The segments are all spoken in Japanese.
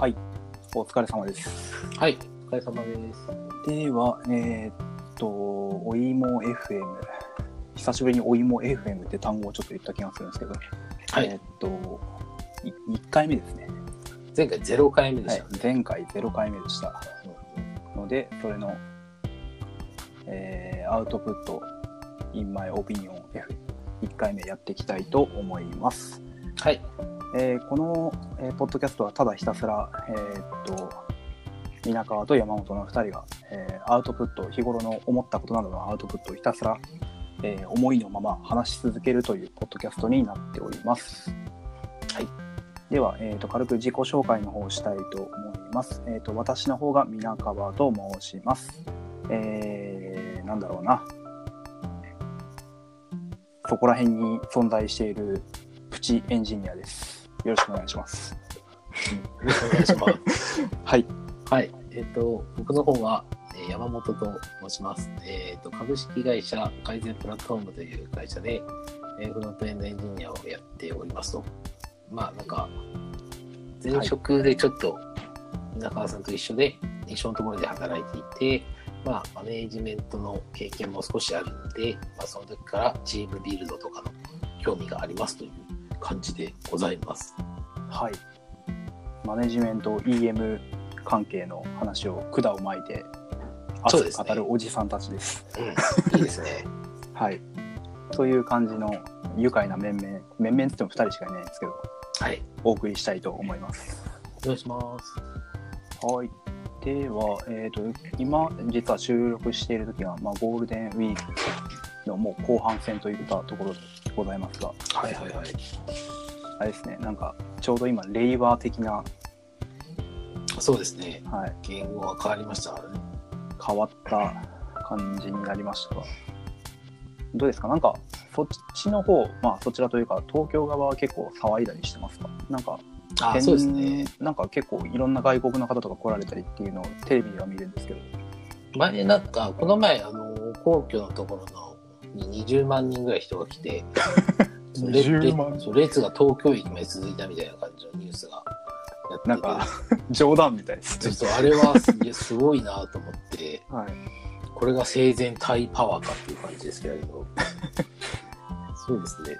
はい、お疲れ様です。はい、お疲れ様です。では、えーっと、お芋 FM。久しぶりにお芋 FM って単語をちょっと言った気がするんですけど、はい、えーっと、い1回目ですね。前回0回目ではいした、ね。、前回0回目でした。ので、それの、えーアウトプット in my opinion F1 回目やっていきたいと思います。はい、えーこの、えーポッドキャストはただひたすら、えーっと、皆川と山本の2人が、えーアウトプット、日頃の思ったことなどのアウトプットをひたすら、えー思いのまま話し続けるというポッドキャストになっております。はい。では、えーっと、軽く自己紹介の方をしたいと思います。えーっと、私の方が皆川と申します。えー、なんだろうな。そこら辺に存在しているプチエンジニアです。よろしくお願いします。よろしくお願いします。はい。はい、えっ、と、僕の方は、えー山本と申します。えっ、と、株式会社改善プラットフォームという会社で、えーフロントエンドエンジニアをやっておりますと。まあ、なんか、前職でちょっと、中川さんと一緒で、一緒のところで働いていて、まあ、マネージメントの経験も少しあるので、まあ、その時からチームビルドとかの興味がありますという感じでございます。はい。マネジメント EM 関係の話を管を巻いて熱く語るおじさんたちです。うん、いいですね。はい。という感じの愉快な面々、面々って言っても2人しかいないんですけど、はい。お送りしたいと思います。お願いします。はい。では、えっ、と、今、実は収録している時は、まあ、ゴールデンウィークのもう後半戦といったところでございますが、はいはいはい。あれですね、なんか、ちょうど今、レイバー的な、そうですね。はい、言語が変わりました。変わった感じになりましたが、どうですか？なんか、そっちの方、まあ、そちらというか、東京側は結構騒いだりしてますか？なんか、あ、変そうですね。なんか結構いろんな外国の方とか来られたりっていうのをテレビでは見るんですけど、前なんか、この前、あの、皇居のところのに20万人ぐらい人が来て、それ20万そう列が東京駅まで続いたみたいな感じのニュースがやってて。なんか、冗談みたいですそうそう、あれはすげえすごいなと思って、はい。これが生前タイパワーかっていう感じですけれど。そうですね。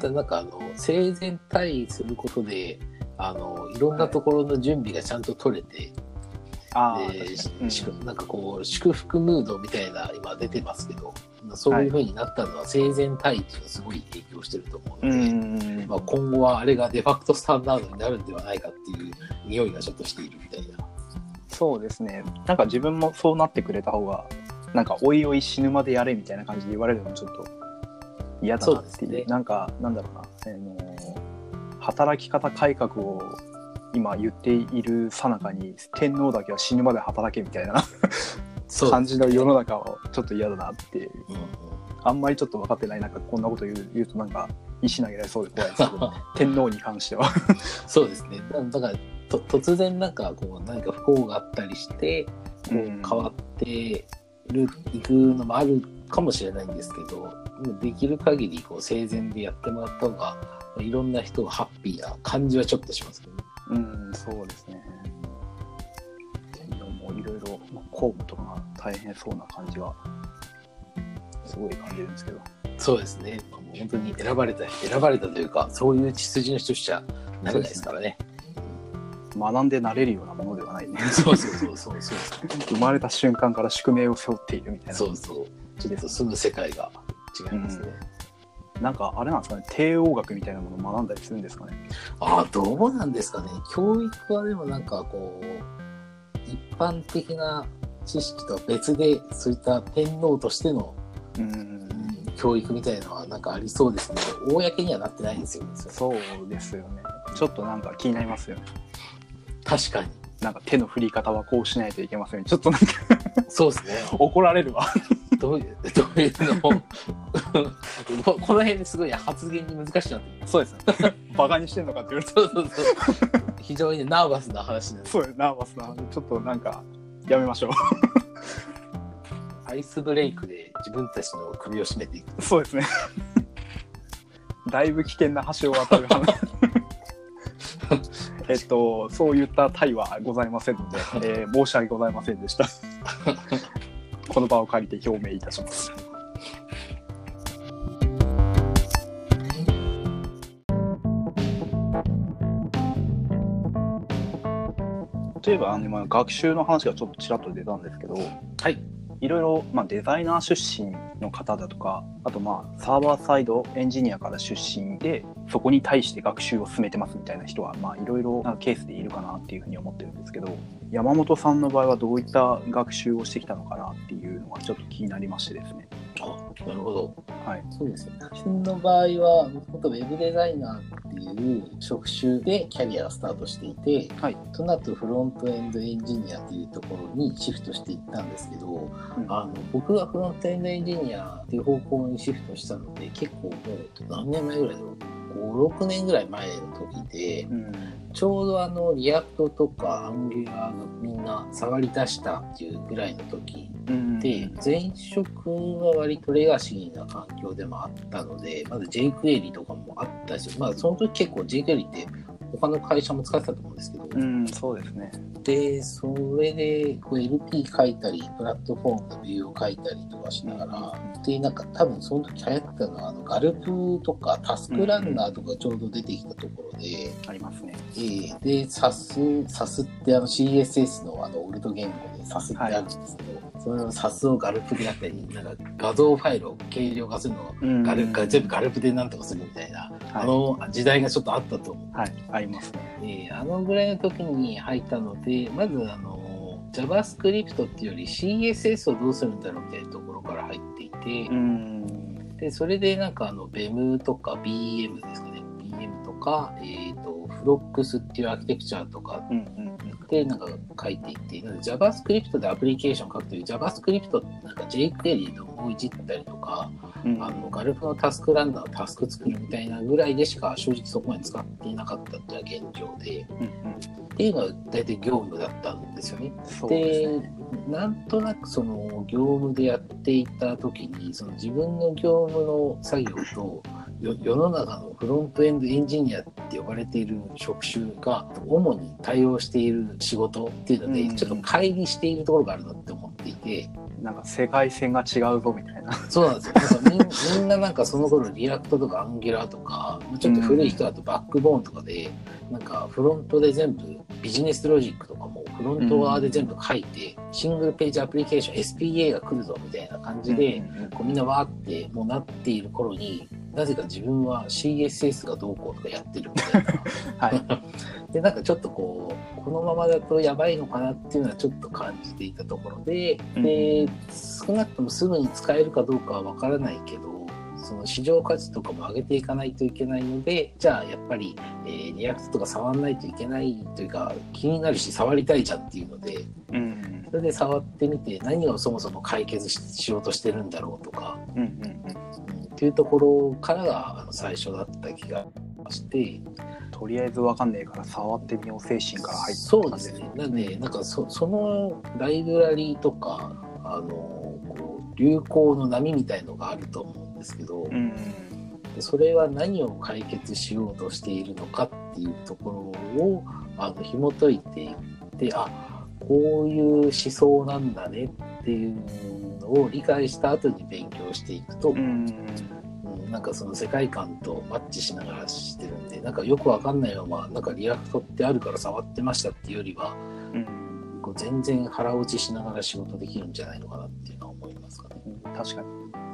ただなんかあの、生前退することで、あの、いろんなところの準備がちゃんと取れて、ああ、で確かに。しなんかこう、祝福ムードみたいな、今出てますけど、そういう風になったのは生前退っていうのはすごい影響してると思ううので、ん。うんまあ、今後はあれがデファクトスタンダードになるんではないかっていう匂いがちょっとしているみたいな。そうですね。なんか自分もそうなってくれた方が、なんかおいおい死ぬまでやれみたいな感じで言われるのもちょっと嫌だなっていう。ねなんか、なんだろうな、あの働き方改革を今言っているさなかに天皇だけは死ぬまで働けみたいな感じの世の中をちょっと嫌だなっていう。うんうんあんまりちょっと分かってない中こんなこと言う言うとなんか石投げられそうで怖いですけど 天皇に関しては。そうですね。だだからと突然なんかこう何か不幸があったりして変わってるいくのもあるかもしれないんですけど、できる限りこう生前でやってもらった方がいろんな人がハッピーな感じはちょっとしますけどね。うん、そうですね。ろいろまあ公務とかが大変そうな感じはすごい感じるんですけど。そうですね。本当に選ばれた選ばれたというかそういう血筋の人しちゃなれないですからね。学んでなれるようなものではないね。そうそうそうそうそう 生まれた瞬間から宿命を背負っているみたいなそうそう。ちょっと住む世界が違いますね。なんかあれなんですかね、帝王学みたいなものを学んだりするんですかね。ああ、どうなんですかね。教育はでもなんかこう、一般的な知識とは別で、そういった天皇としての、うんう、ん教育みたいなのはなんかありそうですけど、公にはなってないんですよね。そうですよね。ちょっとなんか気になりますよね。確かに。なんか手の振り方はこうしないといけません。ちょっとなんかそうですね。怒られるわ。どういう、どういうの？をここの辺ですごい発言に難しくなって。そうですね。バカにしてんのかって言われそうそうそう。非常にねナーバスな話です。そうよ、ナーバスな。ちょっとなんか、やめましょアイスブレイクで自分たちの首を絞めていく。う。そうですね。だいぶ危険な橋を渡る話。えっと、そういった対はございませんので、えー申し訳ございませんでした。この場を借りて表明いたします。例えばあの今学習の話がちょっとちらっと出たんですけど、はい。いろいろ、まあ、デザイナー出身の方だとかあとまあサーバーサイドエンジニアから出身でそこに対して学習を進めてますみたいな人はまあいろいろなケースでいるかなっていうふうに思ってるんですけど山本さんの場合はどういった学習をしてきたのかなっていうのがちょっと気になりましてですね。あ、なるほど。はい、そうですね。自分の場合は、もともとウェブデザイナーっていう職種でキャリアがスタートしていて、はいその後フロントエンドエンジニアというところにシフトしていったんですけど、うんあの僕がフロントエンドエンジニアっていう方向にシフトしたので、結構もう何年前ぐらいだろう。5、6年ぐらい前の時で、うんちょうどあの React とか Angular がみんな触り出したっていうぐらいの時うんで、前職は割とレガシーな環境でもあったので、まず jQuery とかもあったし、まあその時結構 jQuery って他の会社も使ってたと思うんですけど、うん、そうですね。で、それでこう LP 書いたり、プラットフォームのビューを書いたりとかしながら、で、なんか多分その時流行ってたのは、あのガルプとかタスクランナーとかちょうど出てきたところで、ありますね。えーで、SAS、SAS ってあの CSS のあのオルト言語で SAS ってあるんですけど、その SAS をガルプであったり、なんか画像ファイルを軽量化するのをうんガルが全部ガルプでなんとかするみたいな、あはい、の時代がちょっとあったと思う。はい、ありますね。えーあのぐらいの時に入ったので、まずあの JavaScript っていうより CSS をどうするんだろうっていうところから入っていて、うん、でそれでなんかあの BEM とか BM ですかね BM とか、えー、と FLOX っていうアーキテクチャとかうん、うん、でなんか書いていてなので JavaScript でアプリケーション書くという JavaScript ってなんか jQuery でもいじったりとか、うん、あのガルプのタスクランナーのタスク作るみたいなぐらいでしか正直そこまで使っていなかったっていうのが現状でうん、うん、っていうのが大体業務だったんですよね。でね。なんとなくその業務でやっていた時にその自分の業務の作業とよ世の中のフロントエンドエンジニアって呼ばれている職種が主に対応している仕事っていうので、うんちょっと乖離しているところがあるなって思っていて。なんか世界線が違うぞみたいな。そうなんですよ。なんかみん ななんかその頃 React とか Angular とかちょっと古い人だとバックボーンとかでなんかフロントで全部ビジネスロジックとかもフロント側で全部書いて、シングルページアプリケーション SPA が来るぞみたいな感じで、こうみんなわーってもうなっている頃になぜか自分は CSS がどうこうとかやってるみたいな。はい。でなんかちょっとこうこのままだとやばいのかなっていうのはちょっと感じていたところでで少なくともすぐに使えるかどうかはわからないけどその市場価値とかも上げていかないといけないのでじゃあやっぱり、えー React とか触らないといけないというか気になるし触りたいじゃんっていうので。うん、それで触ってみて何をそもそも解決ししようとしてるんだろうとか、うん、うん、うん、っていうところからが最初だった気がして。とりあえずわかんねえから触ってみよう精神から入ったそうですね。なんで、なんかそそのライブラリーとか、あのこう流行の波みたいのがあると思うんですけど、うん、でそれは何を解決しようとしているのかっていうところをあの紐解いていって、あこういう思想なんだねっていうのを理解した後に勉強していくと、うん、うんなんかその世界観とマッチしながらしてるんで、なんかよくわかんないまま、なんか React ってあるから触ってましたっていうよりは、うん、こう全然腹落ちしながら仕事できるんじゃないのかなっていうのは思いますかね。確かに。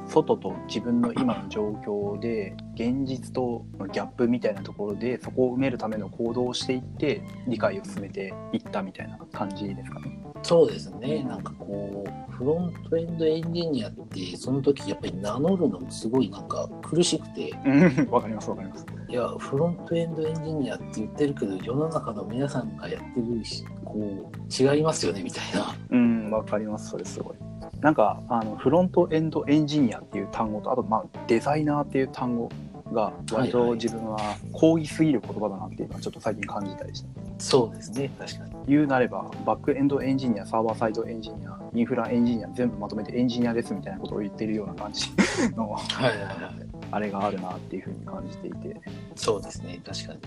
外と自分の今の状況で現実とのギャップみたいなところでそこを埋めるための行動をしていって理解を進めていったみたいな感じですかね。そうですね。なんかこう、フロントエンドエンジニアって、その時やっぱり名乗るのもすごいなんか苦しくて、うん、わかりますわかります。いや、フロントエンドエンジニアって言ってるけど、世の中の皆さんがやってるし、こう、違いますよねみたいな。うん、わかります、それすごい。なんか、あの、フロントエンドエンジニアっていう単語と、あと、まあ、デザイナーっていう単語が、割と自分は広義すぎる言葉だなっていうのはちょっと最近感じたりして。そうですね。確かに。言うなれば、バックエンドエンジニア、サーバーサイドエンジニア、インフラエンジニア、全部まとめてエンジニアですみたいなことを言ってるような感じの、はいはいはい。あれがあるなっていうふうに感じていて。そうですね。確かに。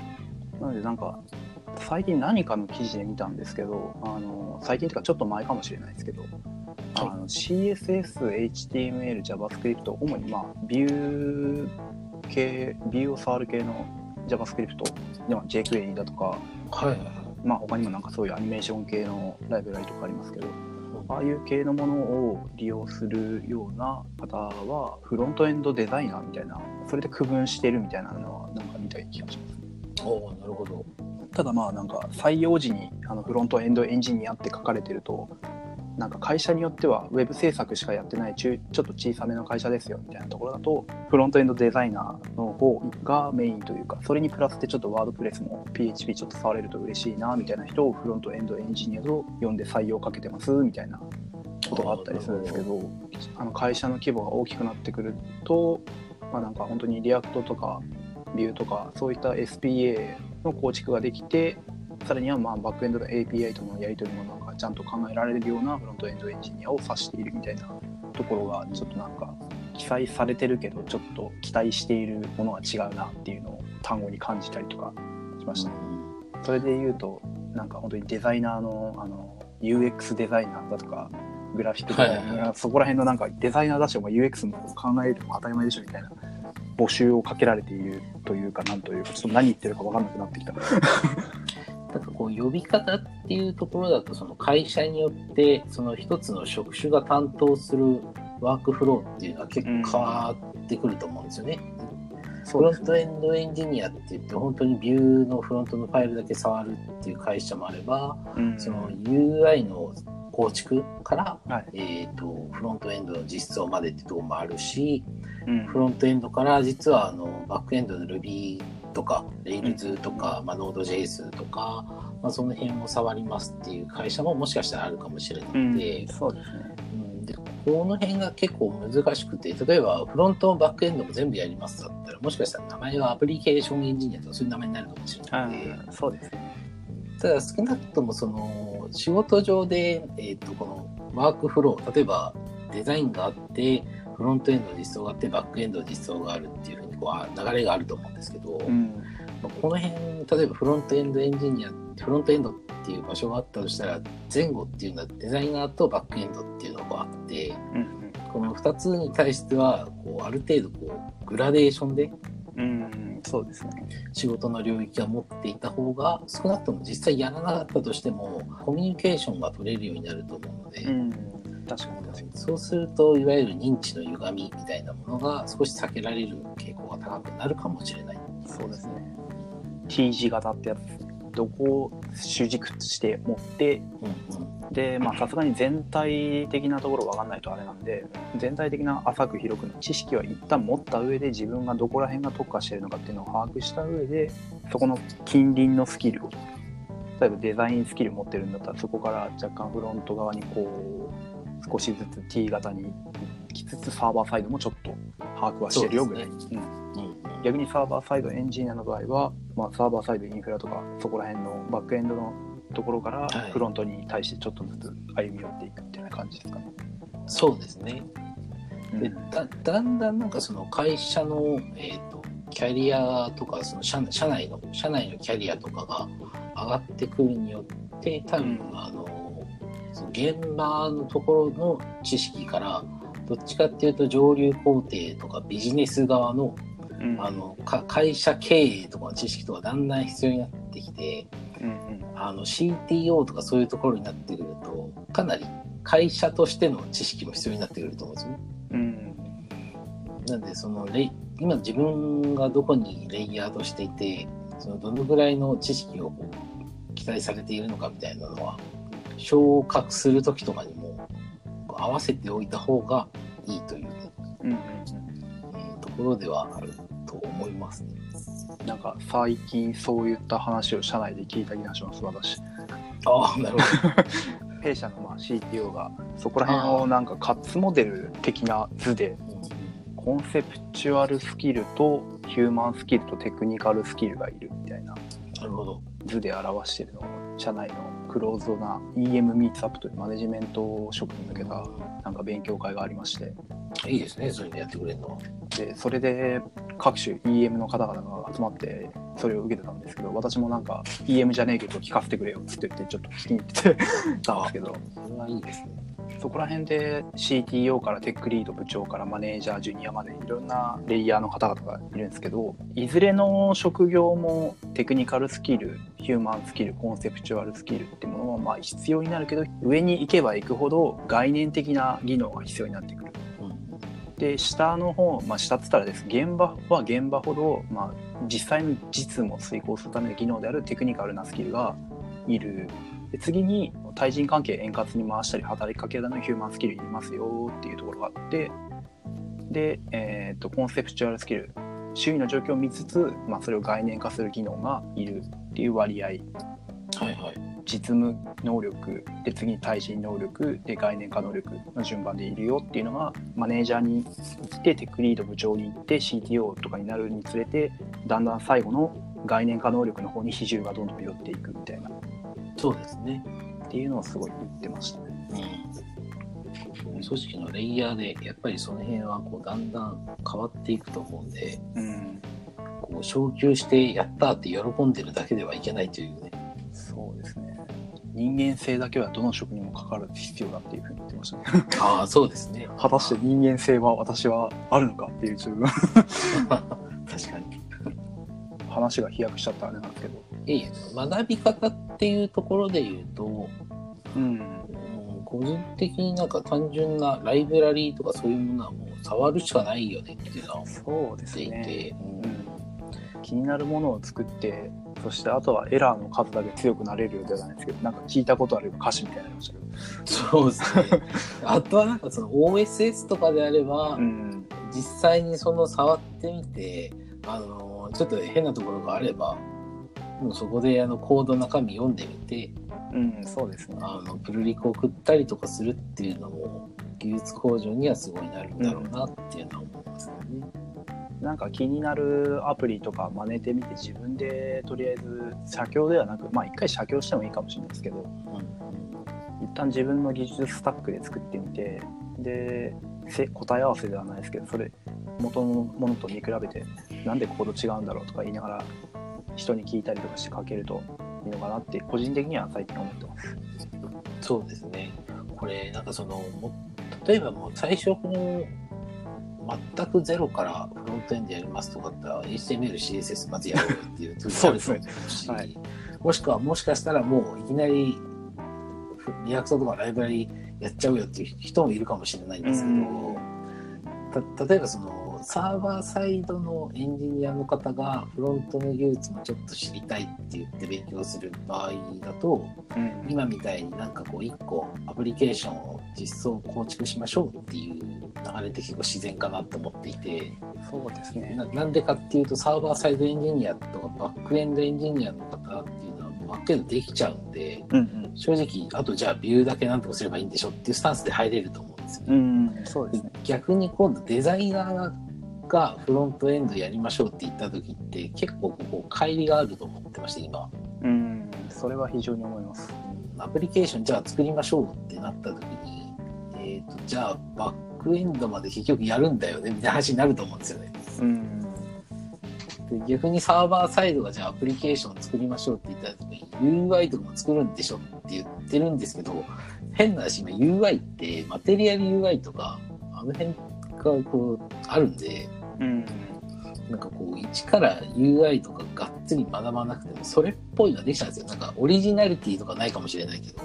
なのでなんか最近何かの記事で見たんですけど、あの最近というかちょっと前かもしれないですけど、あの CSS、HTML、JavaScript、主にまあビュー系、ビューを触る系の JavaScript、でも jQuery だとか、はいはいまあ他にもなんかそういうアニメーション系のライブラリとかありますけど、ああいう系のものを利用するような方は、フロントエンドデザイナーみたいな、それで区分してるみたいなのは、なんか見た気がします。おーなるほど。ただまあなんか採用時にあのフロントエンドエンジニアって書かれてるとなんか会社によってはウェブ制作しかやってないちょっと小さめの会社ですよみたいなところだとフロントエンドデザイナーの方がメインというかそれにプラスでちょっとワードプレスも PHP ちょっと触れると嬉しいなみたいな人をフロントエンドエンジニアと呼んで採用かけてますみたいなことがあったりするんですけどあの会社の規模が大きくなってくると、まあ、なんか本当に React とか Vue とかそういった SPA の構築ができてさらにはまあバックエンドの API とのやり取りもなんかちゃんと考えられるようなフロントエンドエンジニアを指しているみたいなところがちょっとなんか記載されてるけどちょっと期待しているものは違うなっていうのを単語に感じたりとかしましたね。それで言うとなんか本当にデザイナーのあの UX デザイナーだとかグラフィックデザイナー、はいはいそこら辺のなんかデザイナーだしお前 UX も考えるのも当たり前でしょみたいな募集をかけられているというかなんというかちょっと何言ってるか分かんなくなってきた。なんかこう呼び方っていうところだとその会社によってその一つの職種が担当するワークフローっていうのは結構変わってくると思うんですよね。フロントエンドエンジニアって言って本当にビューのフロントのファイルだけ触るっていう会社もあればうん。その UI の構築から、はい。えー、とフロントエンドの実装までってところもあるしうん。フロントエンドから実はあのバックエンドの Ruby とか Rails とか、まあ、Node.js とか、まあ、その辺を触りますっていう会社ももしかしたらあるかもしれなうんくて、そうですね。うんでこの辺が結構難しくて例えばフロントもバックエンドも全部やりますだったらもしかしたら名前がアプリケーションエンジニアとかそういう名前になるかもしれなくて。うんそうですね。ただ少なくともその仕事上で、えー、とこのワークフロー例えばデザインがあってフロントエンドの実装があってバックエンドの実装があるっていうふうにこう流れがあると思うんですけど、うん。まあこの辺例えばフロントエンドエンジニアフロントエンドっていう場所があったとしたら前後っていうのはデザイナーとバックエンドっていうのがあってうんこの2つに対してはこうある程度こうグラデーションでうん、うん、そうですね。仕事の領域は持っていた方が少なくとも実際やらなかったとしてもコミュニケーションが取れるようになると思うので、うん、確かに確かに。そうするといわゆる認知の歪みみたいなものが少し避けられる傾向が高くなるかもしれない。そうですね。T 字型ってやつ。どこを主軸として持って、うんうんで、まあさすがに全体的なところ分かんないとあれなんで、全体的な浅く広くの知識は一旦持った上で自分がどこら辺が特化してるのかっていうのを把握した上で、そこの近隣のスキルを、例えばデザインスキル持ってるんだったらそこから若干フロント側にこう、少しずつ T 型に行きつつサーバーサイドもちょっと把握はしてるよぐらい。そううんうん逆にサーバーサイドエンジニアの場合は、まあ、サーバーサイドインフラとかそこら辺のバックエンドのところからはいフロントに対してちょっとずつ歩み寄っていくみたいな感じですかね。そうですね。でうんだだんだんなんかその会社の、えー、とキャリアとかその社社内の社内のキャリアとかが上がってくるによって多分、うんあのその現場のところの知識からどっちかっていうと上流工程とかビジネス側のうん。あのか会社経営とかの知識とかだんだん必要になってきてうんうん。あの CTO とかそういうところになってくるとかなり会社としての知識も必要になってくると思うんですよね。うん。なんでそのレイ今自分がどこにレイヤーとしていてそのどのぐらいの知識を期待されているのかみたいなのは昇格する時とかにも合わせておいた方がいいという、うんうんうんところではあると思いますね。うんなんか最近そういった話を社内で聞いた気がします私。ああなるほ 弊社のまあ CTO がそこら辺をなんかカッツモデル的な図でど。コンセプチュアルスキルとヒューマンスキルとテクニカルスキルがいるみたいな。図で表しているのを社内のクローズドな EM ミーツアップというマネジメント職に向けたなんか勉強会がありましていいですね、そういうのやってくれるのは。でそれで各種 EM の方々が集まってそれを受けてたんですけど私もなんか EM じゃねえけど聞かせてくれよっつって言ってちょっと聞きに行ってたんですけどそれはいいですね。そこら辺で CTO からテックリード部長からマネージャージュニアまでいろんなレイヤーの方々がいるんですけどいずれの職業もテクニカルスキルヒューマンスキルコンセプチュアルスキルっていうものはまあ必要になるけど上に行けば行くほど概念的な技能が必要になってくる。で下の方、まあ、下っつったらです現場は現場ほど、まあ、実際の実務を遂行するための技能であるテクニカルなスキルがいるで次に対人関係円滑に回したり働きかけるためのヒューマンスキルいりますよっていうところがあってで、えー、とコンセプチュアルスキル周囲の状況を見つつ、まあ、それを概念化する技能がいるっていう割合はいはい。実務能力で次に対人能力で概念化能力の順番でいるよっていうのがマネージャーに行ってテックリード部長に行って CTO とかになるにつれてだんだん最後の概念化能力の方に比重がどんどん寄っていくみたいなっそうですね。ていうのをすごい言ってましたね。うん。組織のレイヤーで、やっぱりその辺はこうだんだん変わっていくと思うんで、うん、こう昇給してやったって喜んでるだけではいけないというね。そうですね。人間性だけはどの職にもかかる必要だっていうふうに言ってましたね。ああ、そうですね。果たして人間性は私はあるのかっていうちょっ 確かに。と話が飛躍しちゃったあれなんですけど。いえ学び方っていうところで言うと、うん。うん個人的になんか単純なライブラリーとかそういうものはもう触るしかないよねっていうのは思っていて、ね。うんうん気になるものを作ってそしてあとはエラーの数だけ強くなれるようではないですけどなんか聞いたことある歌詞みたいになりましたけどそうですね。あとはなんかその OSS とかであれば、うん実際にその触ってみて、あのちょっと変なところがあれば、もうそこであのコードの中身読んでみて、うんそうですねあのプルリク送ったりとかするっていうのも技術向上にはすごいなるんだろうなっていうのは思いますよね。なんか気になるアプリとか真似てみて自分でとりあえず写経ではなくまあ一回写経してもいいかもしれないですけど一旦自分の技術スタックで作ってみてでせ答え合わせではないですけどそれ元のものと見比べてなんでコード違うんだろうとか言いながら人に聞いたりとかして書けるといいのかなって個人的には最近思ってます。そうですね。これ、なんかその、も例えばもう最初この、全くゼロからフロントエンドやりますとかだったら、HTML、CSS まずやろうよっていう そうですねし、はいもしくは、もしかしたらもういきなり、 React とかライブラリやっちゃうよっていう人もいるかもしれないんですけど、た例えばその、サーバーサイドのエンジニアの方がフロントの技術もちょっと知りたいって言って勉強する場合だと、うん今みたいになんかこう一個アプリケーションを実装構築しましょうっていう流れって結構自然かなと思っていてそうですね。ななんでかっていうとサーバーサイドエンジニアとかバックエンドエンジニアの方っていうのはもうある程度できちゃうんでうん正直あとじゃあビューだけなんとかすればいいんでしょっていうスタンスで入れると思うんですようね。ん、うん、そうですね。逆に今度デザイナーがフロントエンドやりましょうって言った時って結構ここ乖離があると思ってまして今。うん、それは非常に思います。アプリケーションじゃあ作りましょうってなった時に、えー、とじゃあバックエンドまで結局やるんだよねみたいな話になると思うんですよね。うん、で逆にサーバーサイドがじゃあアプリケーション作りましょうって言った時に UI とかも作るんでしょって言ってるんですけど変な話今 UI ってマテリアル UI とかあの辺がこうあるんでうん、なんかこう一から UI とかがっつり学ばなくてもそれっぽいのができたんですよ。なんかオリジナリティとかないかもしれないけど。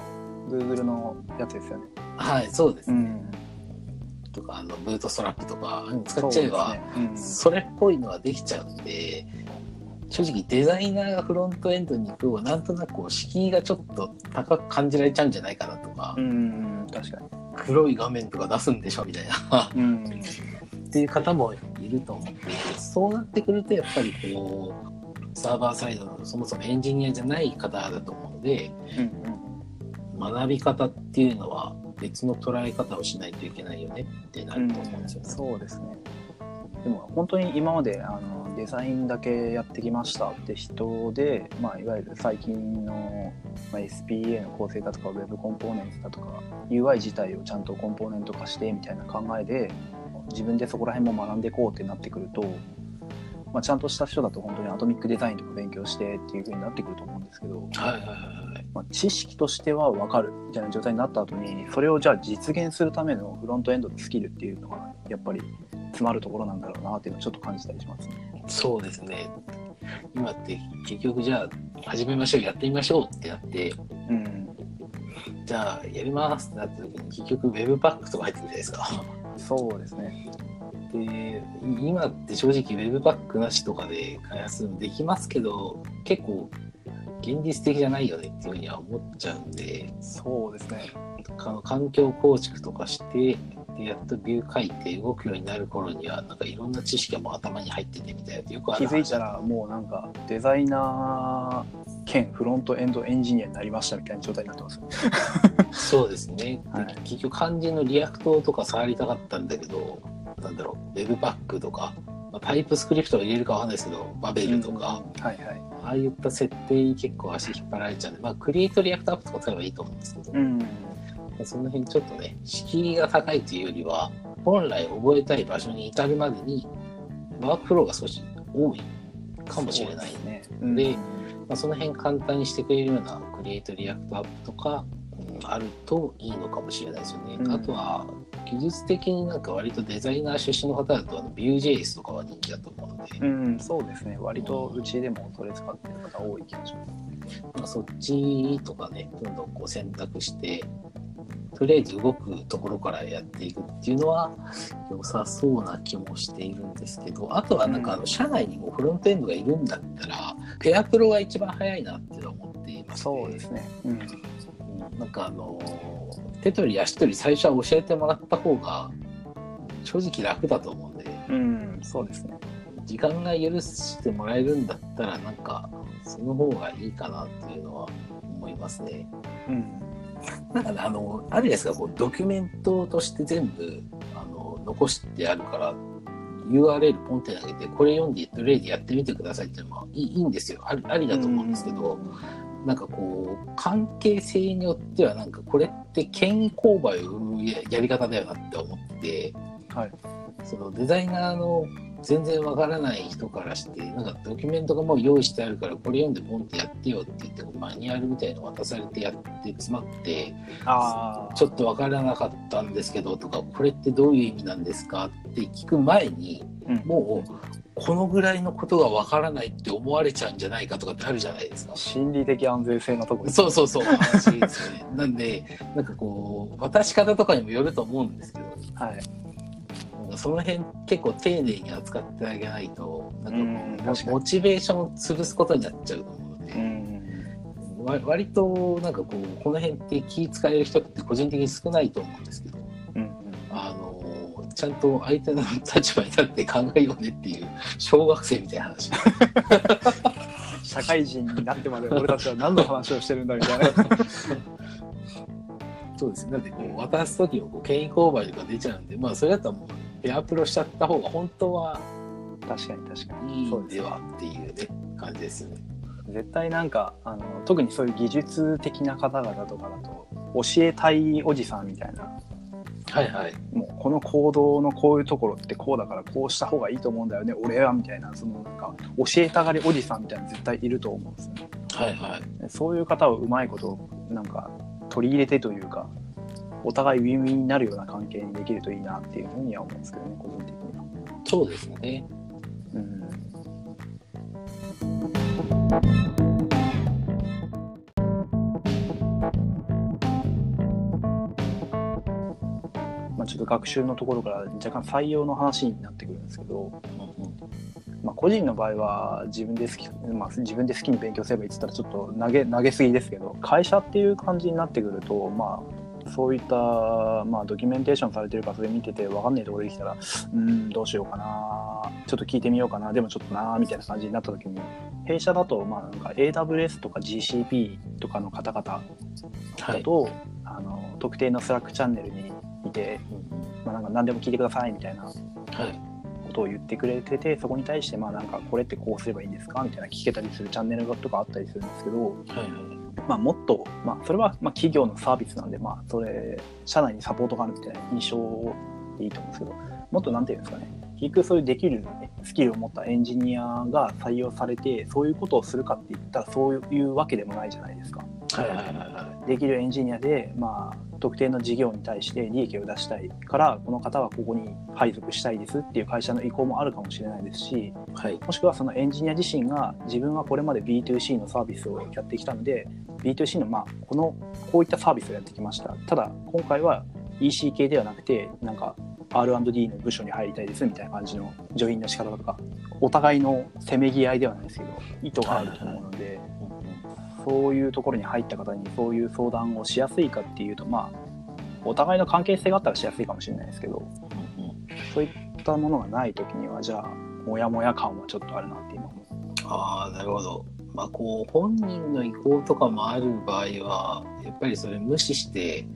Google のやつですよね。はいそうです。ね、ん、とかあのブートストラップとか使っちゃえばそうですね。それっぽいのができちゃうんで正直デザイナーがフロントエンドに行く方がなんとなくこう敷居がちょっと高く感じられちゃうんじゃないかなとか、うん、うん、確かに。黒い画面とか出すんでしょみたいな。うん、っていう方もいると思ってそうなってくるとやっぱりこうサーバーサイドのそもそもエンジニアじゃない方だと思うのでうん、学び方っていうのは別の捉え方をしないといけないよねってな、ると思うんですよね。そうですね。でも本当に今まであのデザインだけやってきましたって人で、まあ、いわゆる最近の、まあ、SPA の構成だとか Web コンポーネントだとか UI 自体をちゃんとコンポーネント化してみたいな考えで自分でそこら辺も学んでいこうってなってくるとまあ、ちゃんとした人だと本当にアトミックデザインとか勉強してっていう風になってくると思うんですけど、はいはいはいはい。まあ、知識としては分かるみたいな状態になった後にそれをじゃあ実現するためのフロントエンドのスキルっていうのがやっぱり詰まるところなんだろうなっていうのをちょっと感じたりしますね。そうですね。今って結局じゃあ始めましょう、やってみましょうってなって、うん、じゃあやりますってなった時に結局 Webpack とか入ってくるじゃないですか。そうですね。で、今って正直 Webpack なしとかで開発できますけど、結構現実的じゃないよねっていうふうには思っちゃうんで、そうですね。環境構築とかして、でやっとビュー書いて動くようになる頃には、なんかいろんな知識がもう頭に入っててみたいなよくあ気づいたらもうなんかデザイナー兼フロントエンドエンジニアになりましたみたいな状態になってます。そうですね。で はい結局肝心の React とか触りたかったんだけど、なんだろう、Webpack とか、まあ、 TypeScript を入れるかわかんないですけど、バベルとか、はいはい。ああいった設定に結構足引っ張られちゃうんで、まあ、 Create React App とか使えばいいと思うんですけど、うん。まあその辺ちょっとね、敷居が高いというよりは、本来覚えたい場所に至るまでに、ワークフローが少し多いかもしれないですね。でまあ、その辺簡単にしてくれるような Create React App とか、うんあるといいのかもしれないですよね。うんあとは、技術的になんか割とデザイナー出身の方だと、あの Vue.js とかは人気だと思うので、うん、そうですね。割とうちでもそれ使ってる方多い気がします。まあ、そっちとかね、どんどんこう選択して、とりあえず動くところからやっていくっていうのは良さそうな気もしているんですけど、あとはなんかあの社内にもフロントエンドがいるんだったら、ペアプロが一番早いなっていうのは思っています、そうですね。うん。うんなんかあの手取り足取り最初は教えてもらった方が正直楽だと思うんでうん、そうですね。時間が許してもらえるんだったらなんかその方がいいかなっていうのは思いますね。うん。なんかねあのあるじゃないですかこうドキュメントとして全部あの残してあるから URL ポンって投げてこれ読んでとりあえずやってみてくださいっていうのはいいいいんですよありありだと思うんですけど、なんかこう関係性によってはなんかこれって権威勾配を生むややり方だよなって思ってはい。そのデザイナーの全然わからない人からしてなんかドキュメントがもう用意してあるからこれ読んでポンってやってよって言ってマニュアルみたいの渡されてやって詰まって。ちょっとわからなかったんですけどとかこれってどういう意味なんですかって聞く前にうん、もうこのぐらいのことがわからないって思われちゃうんじゃないかとかってあるじゃないですか。心理的安全性のところそうそうそう、話ですよね。なんで、なんかこう、渡し方とかにもよると思うんですけど、はい。かその辺結構丁寧に扱ってあげないと、なんうんかこうモチベーションを潰すことになっちゃうと思うので、うん。わ割となんかこう、この辺って気使える人って個人的に少ないと思うんですけど、うん。あの、ちゃんと相手の立場に立って考えようねっていう、小学生みたいな話。社会人になってまで俺たちは何の話をしてるんだみたいな。そうですね。だってこう渡す時もこう権威勾配とか出ちゃうんで、まあそれだったらもうペアプロしちゃった方が本当は確かに確かに。いいそうんではっていうね、感じですよね。絶対なんかあの特にそういう技術的な方々とかだと教えたいおじさんみたいなはいはい。もうこの行動のこういうところってこうだからこうした方がいいと思うんだよね俺はみたいなそのなんか教えたがりおじさんみたいなの絶対いると思うんですよねはいはい。でそういう方をうまいことなんか取り入れてというかお互いウィンウィンになるような関係にできるといいなっていうふうには思うんですけどね個人的には。そうですね。うんまあ、ちょっと学習のところから若干採用の話になってくるんですけど、うんまあ、個人の場合は自分で好き、まあ、自分で好きに勉強すればいいって言ったらちょっと投げ投げすぎですけど会社っていう感じになってくると、まあ、そういった、まあ、ドキュメンテーションされてるからそれ見てて分かんないところできたらうんどうしようかなちょっと聞いてみようかなでもちょっとなみたいな感じになった時に弊社だと、まあ、なんか AWS とか GCP とかの方々はい。だと、あの特定のスラックチャンネルにいて、まあ、なんか何でも聞いてくださいみたいなはい。ことを言ってくれててそこに対してまあなんかこれってこうすればいいんですか？みたいな聞けたりするチャンネルとかあったりするんですけど、はいはい。まあ、もっと、まあ、それはまあ企業のサービスなんで、まあ、それ社内にサポートがあるみたいな印象でいいと思うんですけどもっとなんていうんですかね結局そういうできるスキルを持ったエンジニアが採用されてそういうことをするかって言ったらそういうわけでもないじゃないですか。はいはいはいはできるエンジニアで、まあ、特定の事業に対して利益を出したいからこの方はここに配属したいですっていう会社の意向もあるかもしれないですしい。はい。もしくはそのエンジニア自身が自分はこれまで B2C のサービスをやってきたので B2C のまあこのこういったサービスをやってきましたただ今回は EC 系ではなくてなんか R&D の部署に入りたいですみたいな感じのジョインの仕方とかお互いのせめぎ合いではないですけど意図があると思うので、そういうところに入った方にそういう相談をしやすいかっていうとまあお互いの関係性があったらしやすいかもしれないですけどうんうんそういったものがない時にはじゃあモヤモヤ感はちょっとあるなって今思うああ、なるほど。まあ、こう、本人の意向とかもある場合は、やっぱりそれ無視して、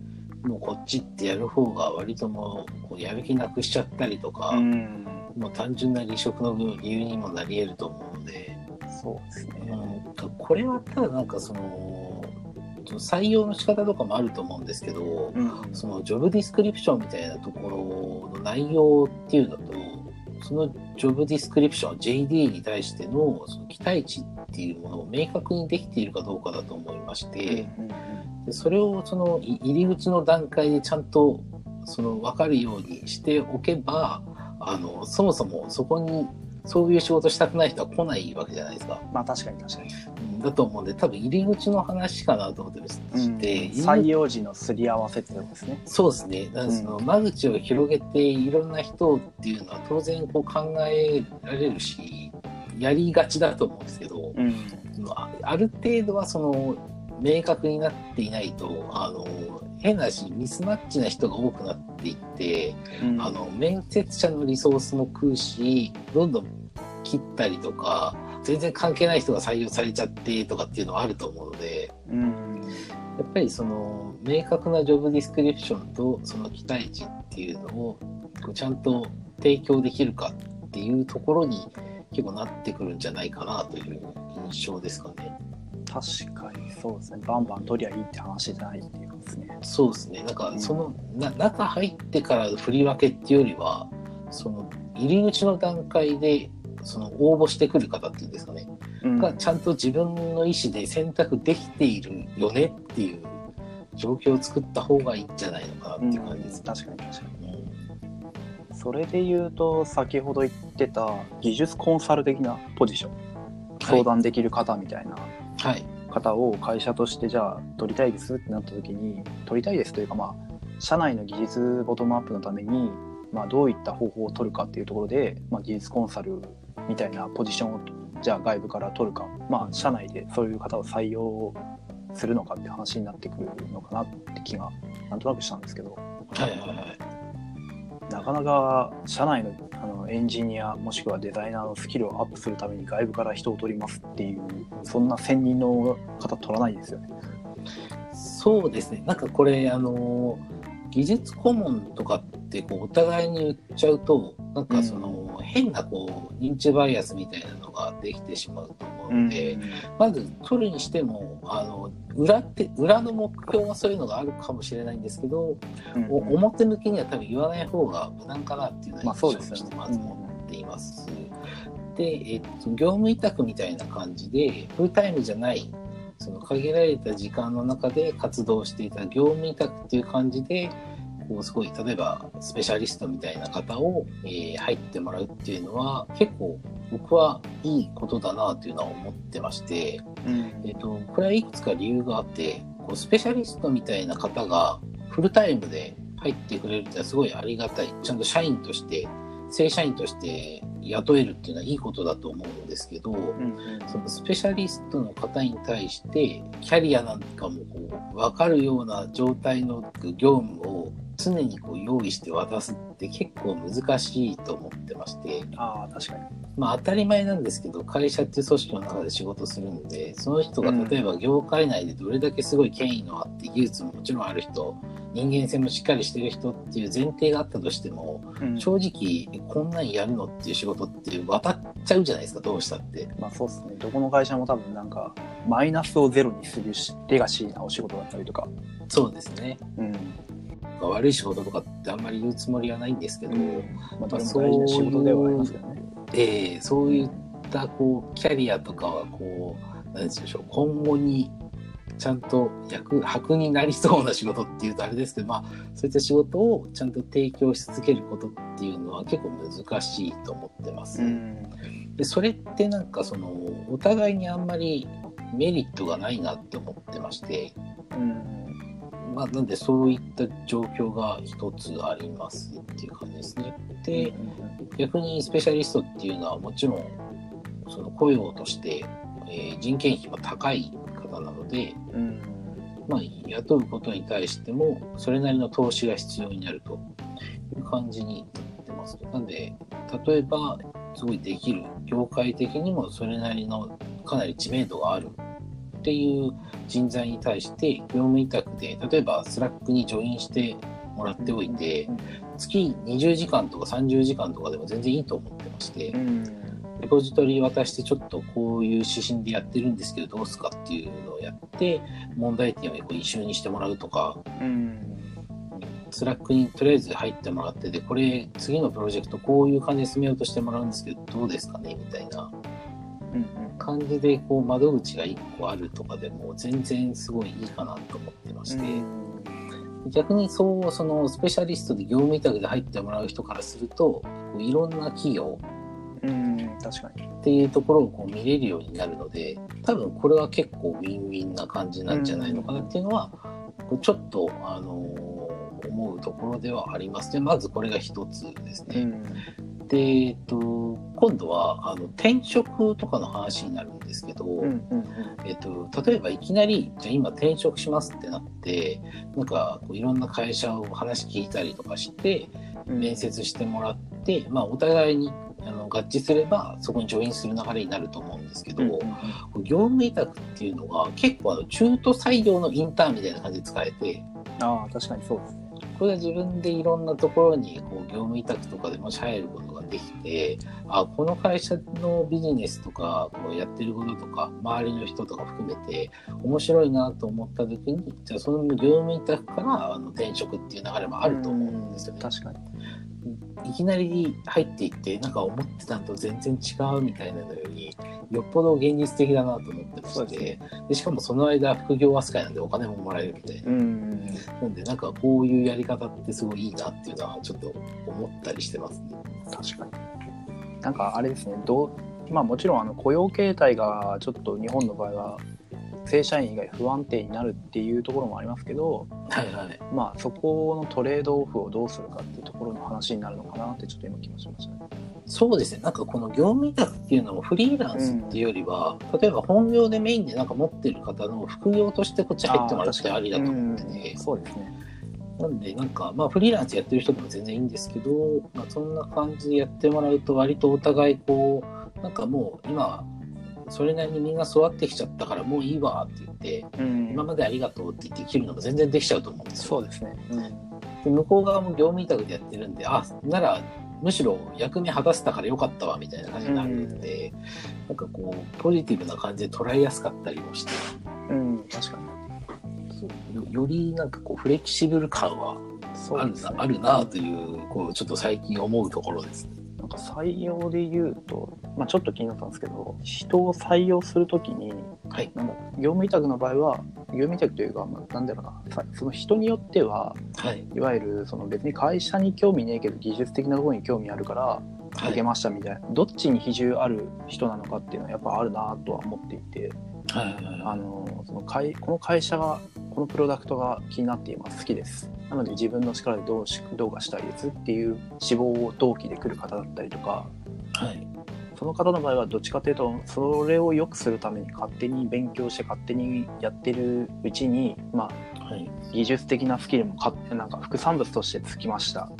もうこっちってやる方が割ともう、やる気なくしちゃったりとか、うんもう単純な離職の分理由にもなり得ると思うので、そうですね。うん、これはただなんかその、採用の仕方とかもあると思うんですけど、うん。そのジョブディスクリプションみたいなところの内容っていうのと、そのジョブディスクリプション、JD に対してのその期待値っていうものを明確にできているかどうかだと思いまして、でそれをそのい入り口の段階でちゃんとその分かるようにしておけば、あの、そもそもそこにそういう仕事したくない人は来ないわけじゃないですか。まあ確かに確かに。うんだと思うんで、多分入り口の話かなと思ってまして、入り採用時のすり合わせってことですね。そうですね。だからその間口を広げていろんな人っていうのは当然こう考えられるし、やりがちだと思うんですけど、うん。あある程度はその明確になっていないと、あの、変なし、ミスマッチな人が多くなっていって、うんあの、面接者のリソースも食うし、どんどん切ったりとか、全然関係ない人が採用されちゃってとかっていうのはあると思うので、うん。やっぱりその明確なジョブディスクリプションとその期待値っていうのをちゃんと提供できるかっていうところに結構なってくるんじゃないかなという印象ですかね。確かにそうですね。バンバン取りゃいいって話じゃないっていうですね。そうですね。なんかうんその、な中入ってからの振り分けっていうよりは、その入り口の段階でその応募してくる方っていうんですかね。うんがちゃんと自分の意思で選択できているよねっていう状況を作った方がいいんじゃないのかなっていう感じですね。確かに確かに。うんそれで言うと、先ほど言ってた技術コンサル的なポジション、相談できる方みたいなはい。方を会社としてじゃあ取りたいですってなった時に、取りたいですというか、まあ、社内の技術ボトムアップのために、まあ、どういった方法を取るかっていうところで、まあ、技術コンサルみたいなポジションをじゃあ外部から取るか、まあ、社内でそういう方を採用するのかって話になってくるのかなって気がなんとなくしたんですけど。はいはいはい。なかなか社内のあのエンジニアもしくはデザイナーのスキルをアップするために外部から人を取りますっていうそんな専任の方取らないですよね。そうですね。なんかこれ、あの、技術顧問とかってこうお互いに言っちゃうと、なんかその、変なこう認知バイアスみたいなのができてしまうと思うので、まず取るにしても、あの、裏って、裏の目標はそういうのがあるかもしれないんですけど、うん。お表向きには多分言わない方が無難かなっていうのまあは印そうですよね。象としてまず持っています。で、えっと、業務委託みたいな感じで、フルタイムじゃない、その限られた時間の中で活動していた業務委託っていう感じで、こうすごい、例えばスペシャリストみたいな方を、えー入ってもらうっていうのは、結構僕はいいことだなというのは思ってまして、うんえっと、これはいくつか理由があって、こうスペシャリストみたいな方がフルタイムで入ってくれるってすごいありがたい。ちゃんと社員として、正社員として雇えるっていうのはいいことだと思うんですけど、うんそのスペシャリストの方に対して、キャリアなんかもこう分かるような状態の業務を常にこう用意して渡すって結構難しいと思ってまして、ああ確かに。まあ当たり前なんですけど、会社っていう組織の中で仕事するんで、その人が例えば業界内でどれだけすごい権威のあって技術ももちろんある人、人間性もしっかりしてる人っていう前提があったとしても、うん正直こんなんやるのっていう仕事って渡っちゃうじゃないですか、どうしたって。まあそうですね。どこの会社も多分なんかマイナスをゼロにするしレガシーなお仕事だったりとか。そうですね。うん。が悪い仕事とかってあんまり言うつもりはないんですけど、まあ、どれも大事な仕事ではありますけどね。ええそういったこうキャリアとかはこう何でしょう今後にちゃんと役箔になりそうな仕事っていうとあれですけどまあそういった仕事をちゃんと提供し続けることっていうのは結構難しいと思ってます。うんでそれってなんかそのお互いにあんまりメリットがないなって思ってまして、うんまあ、なんでそういった状況が一つありますっていう感じですね。で、逆にスペシャリストっていうのはもちろんその雇用として、えー人件費も高い方なので、うんまあ、雇うことに対してもそれなりの投資が必要になるという感じになってます。なんで例えばすごいできる業界的にもそれなりのかなり知名度があるっていう人材に対して業務委託で例えば Slack にジョインしてもらっておいて月20時間とか30時間とかでも全然いいと思ってましてうん。レポジトリ渡してちょっとこういう指針でやってるんですけどどうすかっていうのをやって問題点を一緒にしてもらうとかうん Slack にとりあえず入ってもらってでこれ次のプロジェクトこういう感じで進めようとしてもらうんですけどどうですかね？みたいな。うん感じでこう窓口が1個あるとかでも全然すごいいいかなと思ってまして、逆にそうそのスペシャリストで業務委託で入ってもらう人からするとこういろんな企業うん確かに。っていうところをこう見れるようになるので多分これは結構ウィンウィンな感じなんじゃないのかなっていうのは、ちょっと、あのー思うところではあります。でまずこれが一つですね。で、えっと、今度はあの転職とかの話になるんですけど、うんうんえっと、例えばいきなりじゃあ今転職しますってなってなんかこういろんな会社を話聞いたりとかしてうん。面接してもらって、まあ、お互いにあの合致すればそこにジョインする流れになると思うんですけど、うん業務委託っていうのが結構あの中途採用のインターンみたいな感じで使えてああ確かにそうです。ね。これは自分でいろんなところにこう業務委託とかでもし入ることができてあこの会社のビジネスとかこうやってることとか周りの人とか含めて面白いなと思った時にじゃあその業務委託からあの転職っていう流れもあると思うんですよね。確かに。いきなり入っていってなんか思ってたのと全然違うみたいなのよりよっぽど現実的だなと思ってましてですでしかもその間副業扱いなんでお金ももらえるみたいな。うんなんでなんかこういうやり方ってすごいいいなっていうのはちょっと思ったりしてますね。確かに。なんかあれですね、どうまあもちろんあの雇用形態がちょっと日本の場合は正社員以外不安定になるっていうところもありますけど、はいはい。まあそこのトレードオフをどうするかっていうところの話になるのかなってちょっと今気がしましたね。そうですね。なんかこの業務委託っていうのもフリーランスっていうよりは、例えば本業でメインでなんか持ってる方の副業としてこっち入ってもらうってありだと思っててうん、そうですね。なんでなんかまあフリーランスやってる人でも全然いいんですけど、まあ、そんな感じでやってもらうと割とお互いこう、なんかもう今、それなりにみんな育ってきちゃったからもういいわって言って、うん今までありがとうって言って切るのも全然できちゃうと思うんですよ。そうですね。うんで向こう側も業務委託でやってるんで、あ、なら、むしろ役目果たせたからよかったわ、みたいな感じになるんで、なんかこう、ポジティブな感じで捉えやすかったりもして、うん、確かに。よよりなんかこう、フレキシブル感はあるね。あるなという、こう、ちょっと最近思うところですね。なんか採用で言うと、まあ、ちょっと気になったんですけど人を採用するときにはい。なんだ業務委託の場合は業務委託というか、まあ、なんだろうなさその人によってははい。いわゆるその別に会社に興味ねえけど技術的なところに興味あるからはい。受けましたみたいな、どっちに比重ある人なのかっていうのはやっぱあるなとは思っていてはい。あのその会この会社がこのプロダクトが気になっています好きですなので自分の力でどうしどうかしたいですっていう志望動機で来る方だったりとかはい。その方の場合はどっちかというとそれを良くするために勝手に勉強して勝手にやってるうちに、まあ、はい。技術的なスキルもかなんか副産物としてつきました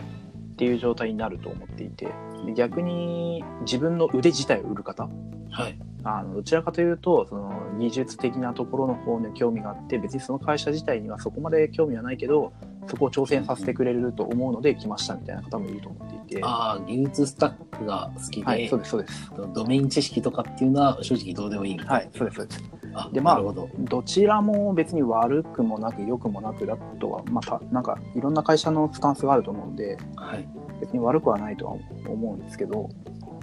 っていう状態になると思っていてで逆に自分の腕自体を売る方？はい。あのどちらかというとその技術的なところの方に興味があって別にその会社自体にはそこまで興味はないけどそこを挑戦させてくれると思うので来ましたみたいな方もいると思っていて。ああ、技術スタックが好きで、はいそうですそうです。ドメイン知識とかっていうのは正直どうでもいい。はいそうですそうです。あでまあど。どちらも別に悪くもなく良くもなくだとは、まあ、たなんかいろんな会社のスタンスがあると思うんではい。別に悪くはないとは思うんですけど、